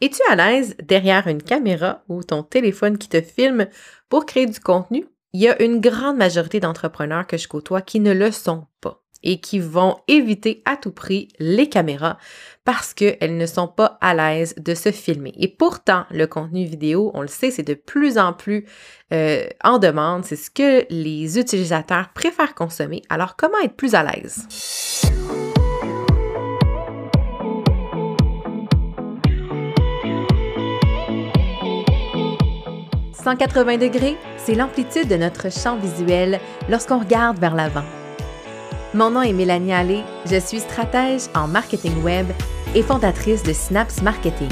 Es-tu à l'aise derrière une caméra ou ton téléphone qui te filme pour créer du contenu? Il y a une grande majorité d'entrepreneurs que je côtoie qui ne le sont pas et qui vont éviter à tout prix les caméras parce qu'elles ne sont pas à l'aise de se filmer. Et pourtant, le contenu vidéo, on le sait, c'est de plus en plus euh, en demande. C'est ce que les utilisateurs préfèrent consommer. Alors, comment être plus à l'aise? 180 degrés, c'est l'amplitude de notre champ visuel lorsqu'on regarde vers l'avant. Mon nom est Mélanie Allé, je suis stratège en marketing web et fondatrice de Snaps Marketing.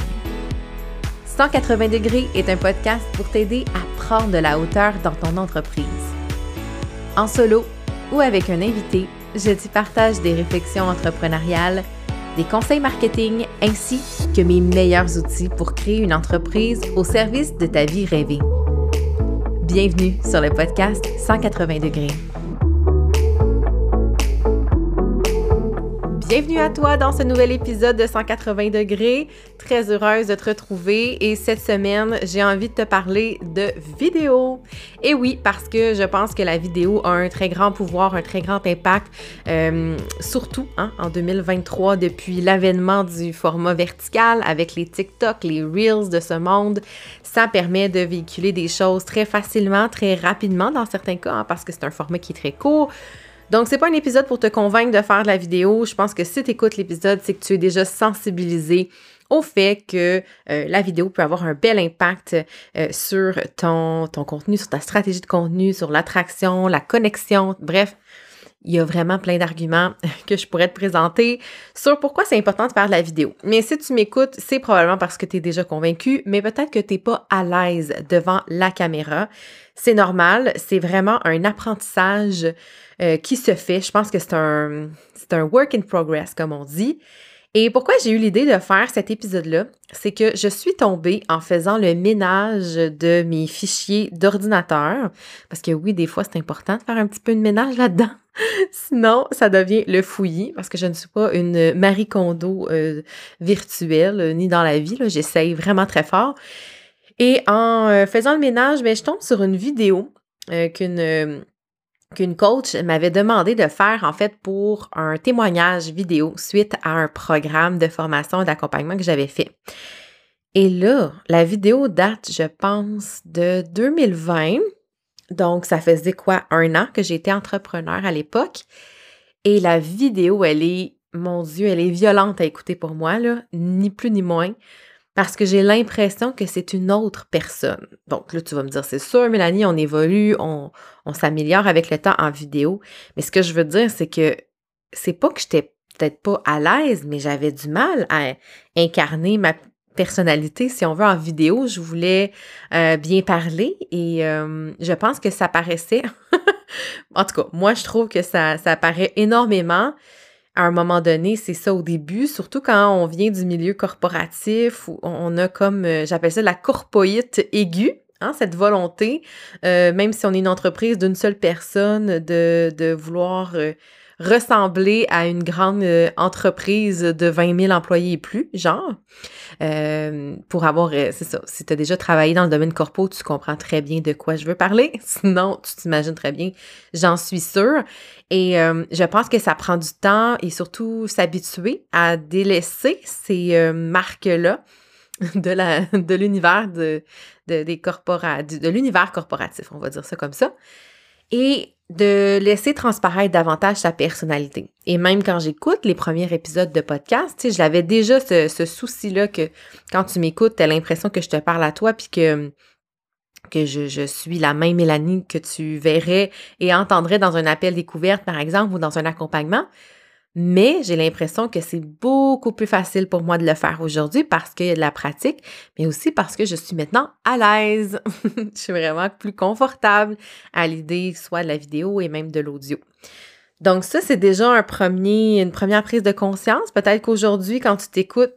180 degrés est un podcast pour t'aider à prendre de la hauteur dans ton entreprise. En solo ou avec un invité, je t'y partage des réflexions entrepreneuriales, des conseils marketing ainsi que mes meilleurs outils pour créer une entreprise au service de ta vie rêvée. Bienvenue sur le podcast 180 degrés. Bienvenue à toi dans ce nouvel épisode de 180 degrés. Très heureuse de te retrouver et cette semaine, j'ai envie de te parler de vidéo. Et oui, parce que je pense que la vidéo a un très grand pouvoir, un très grand impact, euh, surtout hein, en 2023 depuis l'avènement du format vertical avec les TikTok, les Reels de ce monde. Ça permet de véhiculer des choses très facilement, très rapidement dans certains cas, hein, parce que c'est un format qui est très court. Donc, c'est pas un épisode pour te convaincre de faire de la vidéo. Je pense que si tu écoutes l'épisode, c'est que tu es déjà sensibilisé au fait que euh, la vidéo peut avoir un bel impact euh, sur ton, contenu, sur ta stratégie de contenu, sur l'attraction, la connexion, bref. Il y a vraiment plein d'arguments que je pourrais te présenter sur pourquoi c'est important de faire de la vidéo. Mais si tu m'écoutes, c'est probablement parce que tu es déjà convaincu, mais peut-être que tu n'es pas à l'aise devant la caméra. C'est normal, c'est vraiment un apprentissage euh, qui se fait. Je pense que c'est un, c'est un work in progress, comme on dit. Et pourquoi j'ai eu l'idée de faire cet épisode-là, c'est que je suis tombée en faisant le ménage de mes fichiers d'ordinateur, parce que oui, des fois, c'est important de faire un petit peu de ménage là-dedans. Sinon, ça devient le fouillis, parce que je ne suis pas une Marie Kondo euh, virtuelle, euh, ni dans la vie. J'essaye vraiment très fort. Et en faisant le ménage, ben, je tombe sur une vidéo qu'une qu'une coach m'avait demandé de faire en fait pour un témoignage vidéo suite à un programme de formation et d'accompagnement que j'avais fait. Et là, la vidéo date, je pense, de 2020. Donc, ça faisait quoi? Un an que j'étais entrepreneur à l'époque. Et la vidéo, elle est, mon Dieu, elle est violente à écouter pour moi, là, ni plus ni moins parce que j'ai l'impression que c'est une autre personne. Donc là, tu vas me dire, c'est sûr, Mélanie, on évolue, on, s'améliore avec le temps en vidéo. Mais ce que je veux dire, c'est que c'est pas que j'étais peut-être pas à l'aise, mais j'avais du mal à incarner ma personnalité, si on veut, en vidéo. Je voulais euh, bien parler et euh, je pense que ça paraissait. en tout cas, moi, je trouve que ça, ça paraît énormément à un moment donné, c'est ça au début, surtout quand on vient du milieu corporatif où on a comme, euh, j'appelle ça la corpoïte aiguë, hein, cette volonté, euh, même si on est une entreprise d'une seule personne, de, de vouloir euh, ressembler à une grande euh, entreprise de 20 000 employés et plus, genre, euh, pour avoir, euh, c'est ça, si tu as déjà travaillé dans le domaine corpo, tu comprends très bien de quoi je veux parler. Sinon, tu t'imagines très bien, j'en suis sûre. Et je pense que ça prend du temps et surtout s'habituer à délaisser ces marques-là de la de l'univers de, de, des corpora de l'univers corporatif, on va dire ça comme ça. Et de laisser transparaître davantage sa personnalité. Et même quand j'écoute les premiers épisodes de podcast, je l'avais déjà ce, ce souci-là que quand tu m'écoutes, tu as l'impression que je te parle à toi puis que que je, je, suis la même Mélanie que tu verrais et entendrais dans un appel découverte, par exemple, ou dans un accompagnement. Mais j'ai l'impression que c'est beaucoup plus facile pour moi de le faire aujourd'hui parce qu'il y a de la pratique, mais aussi parce que je suis maintenant à l'aise. je suis vraiment plus confortable à l'idée soit de la vidéo et même de l'audio. Donc ça, c'est déjà une première prise de conscience. Peut-être qu'aujourd'hui, quand tu t'écoutes,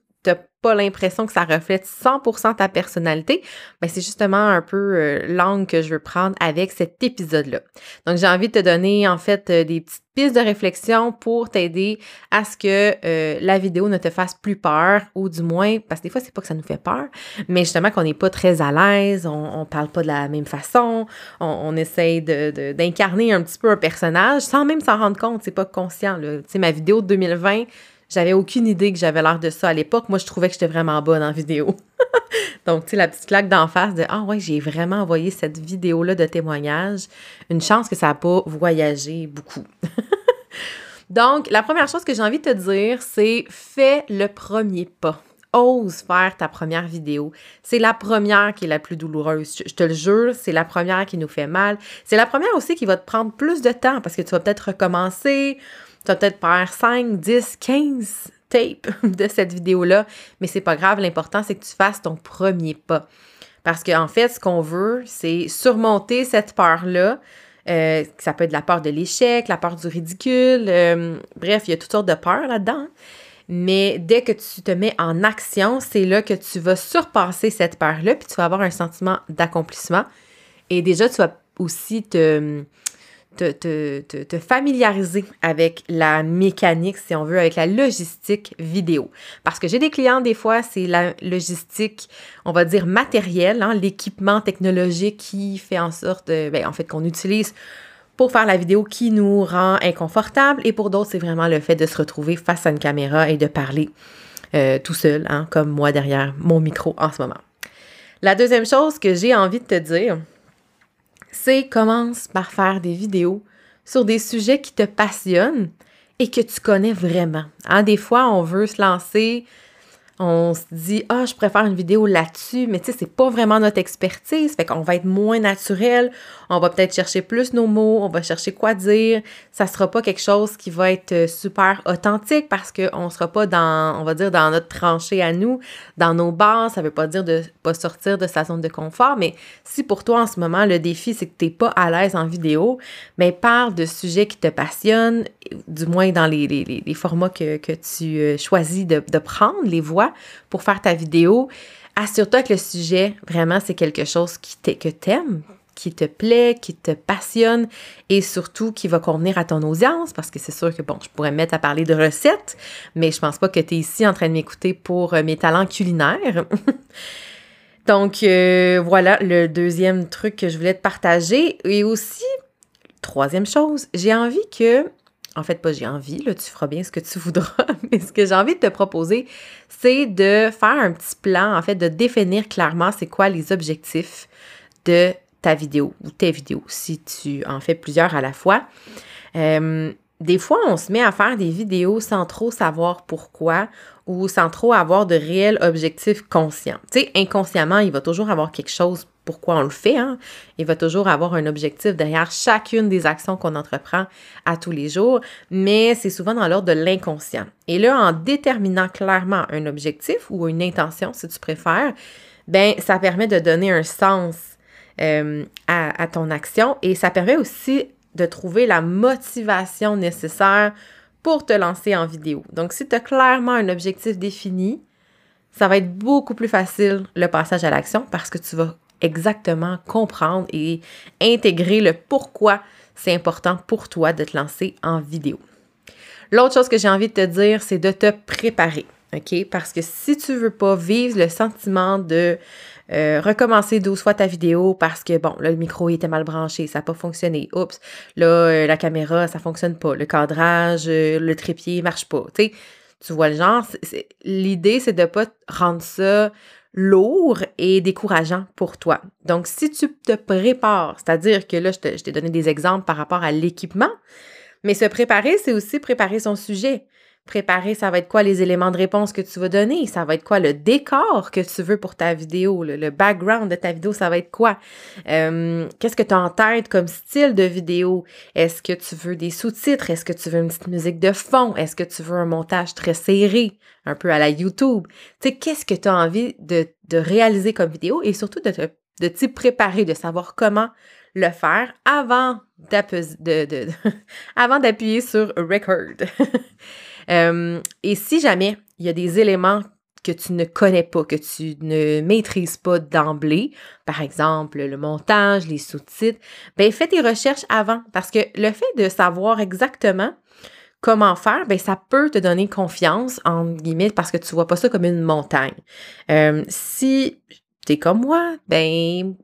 pas l'impression que ça reflète 100% ta personnalité, ben c'est justement un peu euh, l'angle que je veux prendre avec cet épisode-là. Donc, j'ai envie de te donner en fait euh, des petites pistes de réflexion pour t'aider à ce que euh, la vidéo ne te fasse plus peur, ou du moins, parce que des fois, c'est pas que ça nous fait peur, mais justement qu'on n'est pas très à l'aise, on, on parle pas de la même façon, on, on essaye d'incarner un petit peu un personnage sans même s'en rendre compte, c'est pas conscient. Tu sais, ma vidéo de 2020, j'avais aucune idée que j'avais l'air de ça à l'époque. Moi, je trouvais que j'étais vraiment bonne en vidéo. Donc, tu sais, la petite claque d'en face de Ah ouais, j'ai vraiment envoyé cette vidéo-là de témoignage. Une chance que ça n'a pas voyagé beaucoup. Donc, la première chose que j'ai envie de te dire, c'est fais le premier pas. Ose faire ta première vidéo. C'est la première qui est la plus douloureuse. Je te le jure, c'est la première qui nous fait mal. C'est la première aussi qui va te prendre plus de temps parce que tu vas peut-être recommencer tu vas peut-être faire 5, 10, 15 tapes de cette vidéo-là, mais c'est pas grave. L'important, c'est que tu fasses ton premier pas. Parce qu'en fait, ce qu'on veut, c'est surmonter cette peur-là. Euh, ça peut être la peur de l'échec, la peur du ridicule. Euh, bref, il y a toutes sortes de peurs là-dedans. Mais dès que tu te mets en action, c'est là que tu vas surpasser cette peur-là, puis tu vas avoir un sentiment d'accomplissement. Et déjà, tu vas aussi te, te, familiariser avec la mécanique, si on veut, avec la logistique vidéo. Parce que j'ai des clients, des fois, c'est la logistique, on va dire matérielle, hein, l'équipement technologique qui fait en sorte, ben, en fait, qu'on utilise pour faire la vidéo qui nous rend inconfortable. Et pour d'autres, c'est vraiment le fait de se retrouver face à une caméra et de parler euh, tout seul, hein, comme moi derrière mon micro en ce moment. La deuxième chose que j'ai envie de te dire, c'est commence par faire des vidéos sur des sujets qui te passionnent et que tu connais vraiment. Hein, des fois, on veut se lancer on se dit ah je préfère une vidéo là-dessus mais tu sais c'est pas vraiment notre expertise. Fait qu'on va être moins naturel. On va peut-être chercher plus nos mots. On va chercher quoi dire. Ça sera pas quelque chose qui va être euh, super authentique parce que on sera pas dans on va dire dans notre tranchée à nous dans nos bases. Ça veut pas dire de pas sortir de sa zone de confort. Mais si pour toi en ce moment le défi c'est que t'es pas à l'aise en vidéo mais parle de sujets qui te passionnent du moins dans les, les, formats que, tu euh, choisis de prendre les voix pour faire ta vidéo, assure-toi que le sujet, vraiment, c'est quelque chose qui que t'aimes, qui te plaît, qui te passionne et surtout qui va convenir à ton audience parce que c'est sûr que, bon, je pourrais me mettre à parler de recettes, mais je pense pas que tu es ici en train de m'écouter pour euh, mes talents culinaires. Donc, euh, voilà le deuxième truc que je voulais te partager. Et aussi, troisième chose, j'ai envie que en fait, pas j'ai envie, là, tu feras bien ce que tu voudras, mais ce que j'ai envie de te proposer, c'est de faire un petit plan, en fait, de définir clairement c'est quoi les objectifs de ta vidéo ou tes vidéos, si tu en fais plusieurs à la fois. Euh, des fois, on se met à faire des vidéos sans trop savoir pourquoi ou sans trop avoir de réels objectifs conscients. Tu sais, inconsciemment, il va toujours avoir quelque chose pourquoi on le fait. Hein. Il va toujours avoir un objectif derrière chacune des actions qu'on entreprend à tous les jours, mais c'est souvent dans l'ordre de l'inconscient. Et là, en déterminant clairement un objectif ou une intention, si tu préfères, ben ça permet de donner un sens euh, à, à ton action et ça permet aussi de trouver la motivation nécessaire pour te lancer en vidéo. Donc, si tu as clairement un objectif défini, ça va être beaucoup plus facile le passage à l'action parce que tu vas exactement comprendre et intégrer le pourquoi c'est important pour toi de te lancer en vidéo. L'autre chose que j'ai envie de te dire, c'est de te préparer. OK? Parce que si tu veux pas vivre le sentiment de euh, recommencer 12 fois ta vidéo parce que, bon, là, le micro était mal branché, ça n'a pas fonctionné. Oups, là, euh, la caméra, ça fonctionne pas. Le cadrage, euh, le trépied marche pas. Tu tu vois le genre. L'idée, c'est de pas rendre ça lourd et décourageant pour toi. Donc, si tu te prépares, c'est-à-dire que là, je t'ai donné des exemples par rapport à l'équipement, mais se préparer, c'est aussi préparer son sujet. Préparer, ça va être quoi les éléments de réponse que tu vas donner? Ça va être quoi le décor que tu veux pour ta vidéo? Le, background de ta vidéo, ça va être quoi? Euh, qu'est-ce que tu as en tête comme style de vidéo? Est-ce que tu veux des sous-titres? Est-ce que tu veux une petite musique de fond? Est-ce que tu veux un montage très serré? Un peu à la YouTube? Tu sais, qu'est-ce que tu as envie de, réaliser comme vidéo et surtout de, de t'y préparer, de savoir comment le faire avant d'appuyer sur record. Euh, et si jamais il y a des éléments que tu ne connais pas, que tu ne maîtrises pas d'emblée, par exemple le montage, les sous-titres, ben fais tes recherches avant parce que le fait de savoir exactement comment faire, ben ça peut te donner confiance en guillemets parce que tu vois pas ça comme une montagne. Euh, si t'es comme moi, ben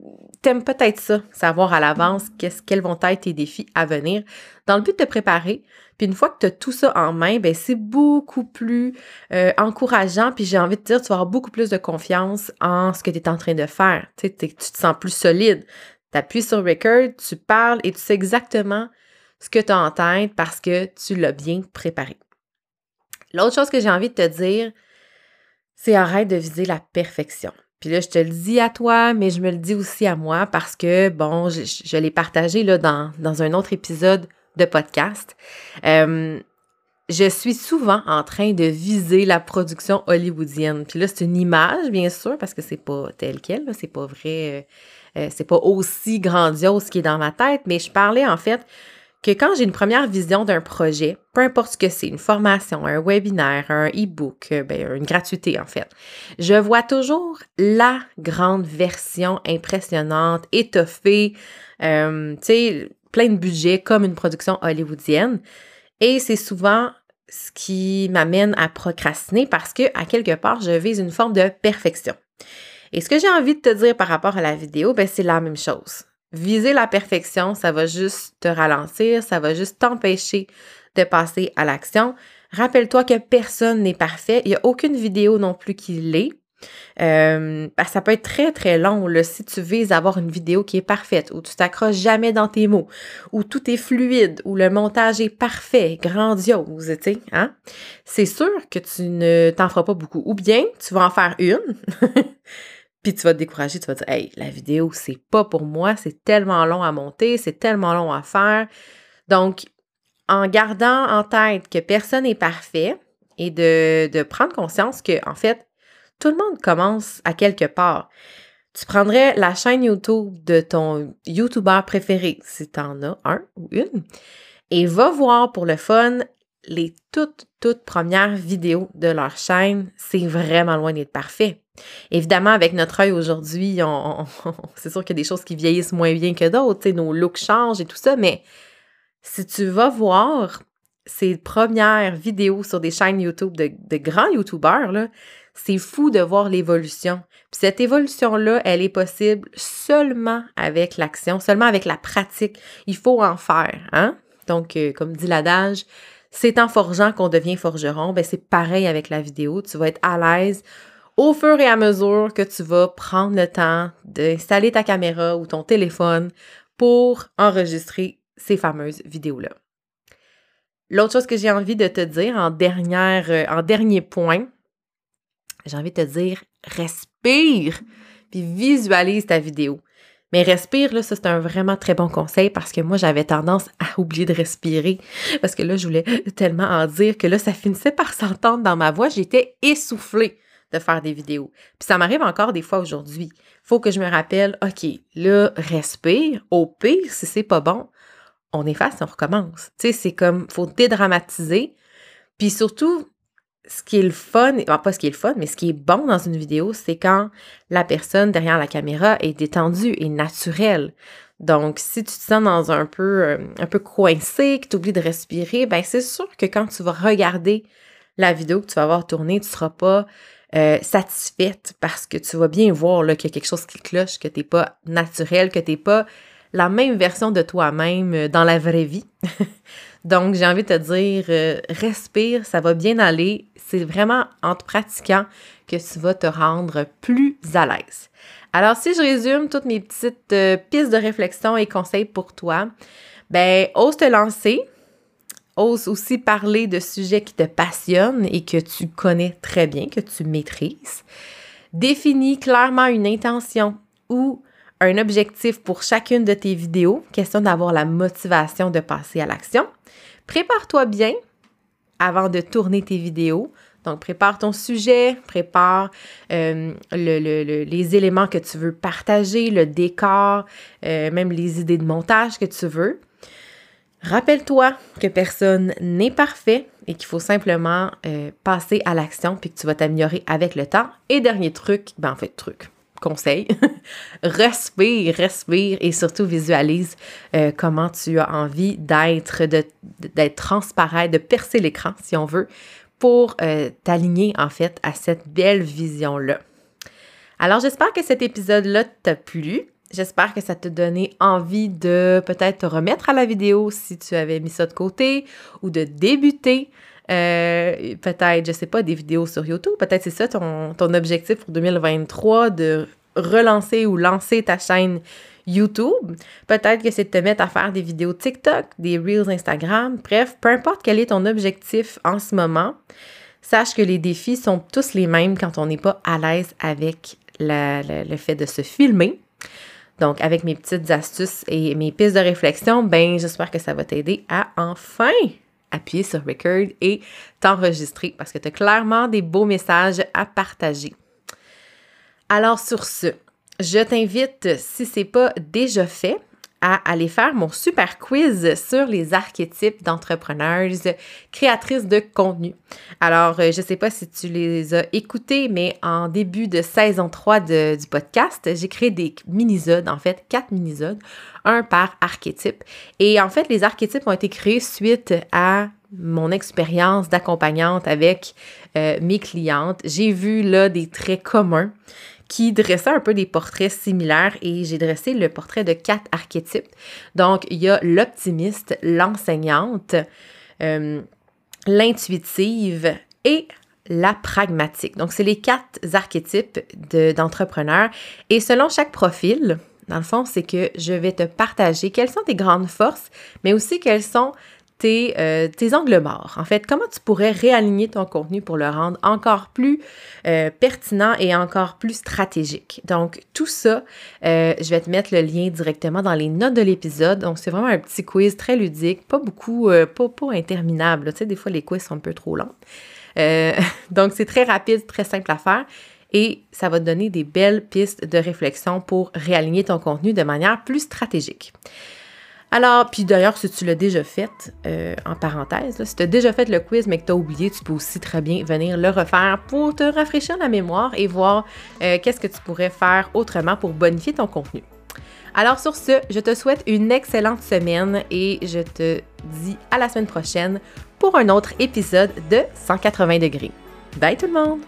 t'aimes peut-être ça, savoir à l'avance qu'est-ce quels vont être tes défis à venir, dans le but de te préparer. Puis une fois que tu as tout ça en main, ben c'est beaucoup plus euh, encourageant. Puis j'ai envie de dire, tu vas avoir beaucoup plus de confiance en ce que tu es en train de faire. Tu, sais, tu te sens plus solide. Tu appuies sur record, tu parles et tu sais exactement ce que tu as en tête parce que tu l'as bien préparé. L'autre chose que j'ai envie de te dire, c'est arrête de viser la perfection. Puis là, je te le dis à toi, mais je me le dis aussi à moi parce que, bon, je, l'ai partagé là, dans, dans, un autre épisode de podcast. Euh, je suis souvent en train de viser la production hollywoodienne. Puis là, c'est une image, bien sûr, parce que c'est pas tel quel, c'est pas vrai, euh, euh, c'est pas aussi grandiose qui est dans ma tête, mais je parlais en fait que quand j'ai une première vision d'un projet, peu importe ce que c'est, une formation, un webinaire, un e-book, euh, ben, une gratuité en fait, je vois toujours la grande version impressionnante, étoffée, tu sais, plein de budget comme une production hollywoodienne. Et c'est souvent ce qui m'amène à procrastiner parce que, à quelque part, je vise une forme de perfection. Et ce que j'ai envie de te dire par rapport à la vidéo, ben, c'est la même chose. Viser la perfection, ça va juste te ralentir, ça va juste t'empêcher de passer à l'action. Rappelle-toi que personne n'est parfait. Il n'y a aucune vidéo non plus qui l'est. Euh, ça peut être très, très long si tu vises avoir une vidéo qui est parfaite, où tu t'accroches jamais dans tes mots, où tout est fluide, où le montage est parfait, grandiose, tu sais, hein? C'est sûr que tu ne t'en feras pas beaucoup. Ou bien, tu vas en faire une, Puis tu vas te décourager, tu vas te dire, hey, la vidéo, c'est pas pour moi, c'est tellement long à monter, c'est tellement long à faire. Donc, en gardant en tête que personne n'est parfait et de, de, prendre conscience que, en fait, tout le monde commence à quelque part. Tu prendrais la chaîne YouTube de ton YouTuber préféré, si tu en as un ou une, et va voir pour le fun les toutes, toutes premières vidéos de leur chaîne. C'est vraiment loin d'être parfait. Évidemment, avec notre œil aujourd'hui, c'est sûr qu'il y a des choses qui vieillissent moins bien que d'autres, nos looks changent et tout ça, mais si tu vas voir ces premières vidéos sur des chaînes YouTube de, grands YouTubers, c'est fou de voir l'évolution. Puis cette évolution-là, elle est possible seulement avec l'action, seulement avec la pratique. Il faut en faire, hein? Donc, euh, comme dit l'adage, c'est en forgeant qu'on devient forgeron. Ben, c'est pareil avec la vidéo. Tu vas être à l'aise au fur et à mesure que tu vas prendre le temps d'installer ta caméra ou ton téléphone pour enregistrer ces fameuses vidéos-là. L'autre chose que j'ai envie de te dire en, dernière, euh, en dernier point, j'ai envie de te dire respire puis visualise ta vidéo. Mais respire, là, ça c'est un vraiment très bon conseil parce que moi j'avais tendance à oublier de respirer parce que là je voulais tellement en dire que là ça finissait par s'entendre dans ma voix, j'étais essoufflée de faire des vidéos. Puis ça m'arrive encore des fois aujourd'hui. Faut que je me rappelle, OK, là, respire. Au pire, si c'est pas bon, on efface, on recommence. Tu sais, c'est comme, faut dédramatiser. Puis surtout, ce qui est le fun, pas ce qui est le fun, mais ce qui est bon dans une vidéo, c'est quand la personne derrière la caméra est détendue et naturelle. Donc, si tu te sens dans un peu, euh, un peu coincé, que tu oublies de respirer, ben c'est sûr que quand tu vas regarder la vidéo que tu vas avoir tournée, tu ne seras pas euh, satisfaite parce que tu vas bien voir qu'il y a quelque chose qui cloche, que tu n'es pas naturel, que tu n'es pas la même version de toi-même euh, dans la vraie vie. Donc, j'ai envie de te dire, euh, respire, ça va bien aller. C'est vraiment en te pratiquant que tu vas te rendre plus à l'aise. Alors, si je résume toutes mes petites pistes de réflexion et conseils pour toi, ben, ose te lancer, ose aussi parler de sujets qui te passionnent et que tu connais très bien, que tu maîtrises. Définis clairement une intention ou un objectif pour chacune de tes vidéos, question d'avoir la motivation de passer à l'action. Prépare-toi bien avant de tourner tes vidéos. Donc, prépare ton sujet, prépare euh, les éléments que tu veux partager, le décor, euh, même les idées de montage que tu veux. Rappelle-toi que personne n'est parfait et qu'il faut simplement euh, passer à l'action puis que tu vas t'améliorer avec le temps. Et dernier truc, ben en fait, truc, conseil, respire, respire et surtout visualise euh, comment tu as envie d'être, d'être transparent, de percer l'écran si on veut, pour euh, t'aligner en fait à cette belle vision-là. Alors j'espère que cet épisode-là t'a plu. J'espère que ça t'a donné envie de peut-être te remettre à la vidéo si tu avais mis ça de côté ou de débuter. Euh, peut-être, je sais pas, des vidéos sur YouTube. Peut-être c'est ça ton, ton, objectif pour 2023, de relancer ou lancer ta chaîne YouTube. Peut-être que c'est de te mettre à faire des vidéos TikTok, des Reels Instagram. Bref, peu importe quel est ton objectif en ce moment, sache que les défis sont tous les mêmes quand on n'est pas à l'aise avec le fait de se filmer. Donc, avec mes petites astuces et mes pistes de réflexion, ben, j'espère que ça va t'aider à enfin appuyer sur record et t'enregistrer parce que tu as clairement des beaux messages à partager. Alors, sur ce, je t'invite, si ce n'est pas déjà fait, à aller faire mon super quiz sur les archétypes d'entrepreneurs créatrices de contenu. Alors, euh, je ne sais pas si tu les as écoutés, mais en début de saison 3 du podcast, j'ai créé des minisodes, en fait, quatre minisodes, un par archétype. Et en fait, les archétypes ont été créés suite à mon expérience d'accompagnante avec euh, mes clientes. J'ai vu là des traits communs qui dressait un peu des portraits similaires et j'ai dressé le portrait de quatre archétypes. Donc, il y a l'optimiste, l'enseignante, euh, l'intuitive et la pragmatique. Donc, c'est les quatre archétypes d'entrepreneurs. et selon chaque profil, dans le fond, c'est que je vais te partager quelles sont tes grandes forces, mais aussi quelles sont euh, tes, angles morts. En fait, comment tu pourrais réaligner ton contenu pour le rendre encore plus euh, pertinent et encore plus stratégique? Donc, tout ça, euh, je vais te mettre le lien directement dans les notes de l'épisode. Donc, c'est vraiment un petit quiz très ludique, pas beaucoup, pas, pas interminable. Tu sais, des fois, les quiz sont un peu trop longs. donc, c'est très rapide, très simple à faire et ça va te donner des belles pistes de réflexion pour réaligner ton contenu de manière plus stratégique. Alors, puis d'ailleurs, si tu l'as déjà fait, euh, en parenthèse, si tu as déjà fait le quiz mais que tu as oublié, tu peux aussi très bien venir le refaire pour te rafraîchir la mémoire et voir euh, qu'est-ce que tu pourrais faire autrement pour bonifier ton contenu. Alors sur ce, je te souhaite une excellente semaine et je te dis à la semaine prochaine pour un autre épisode de 180 degrés. Bye tout le monde!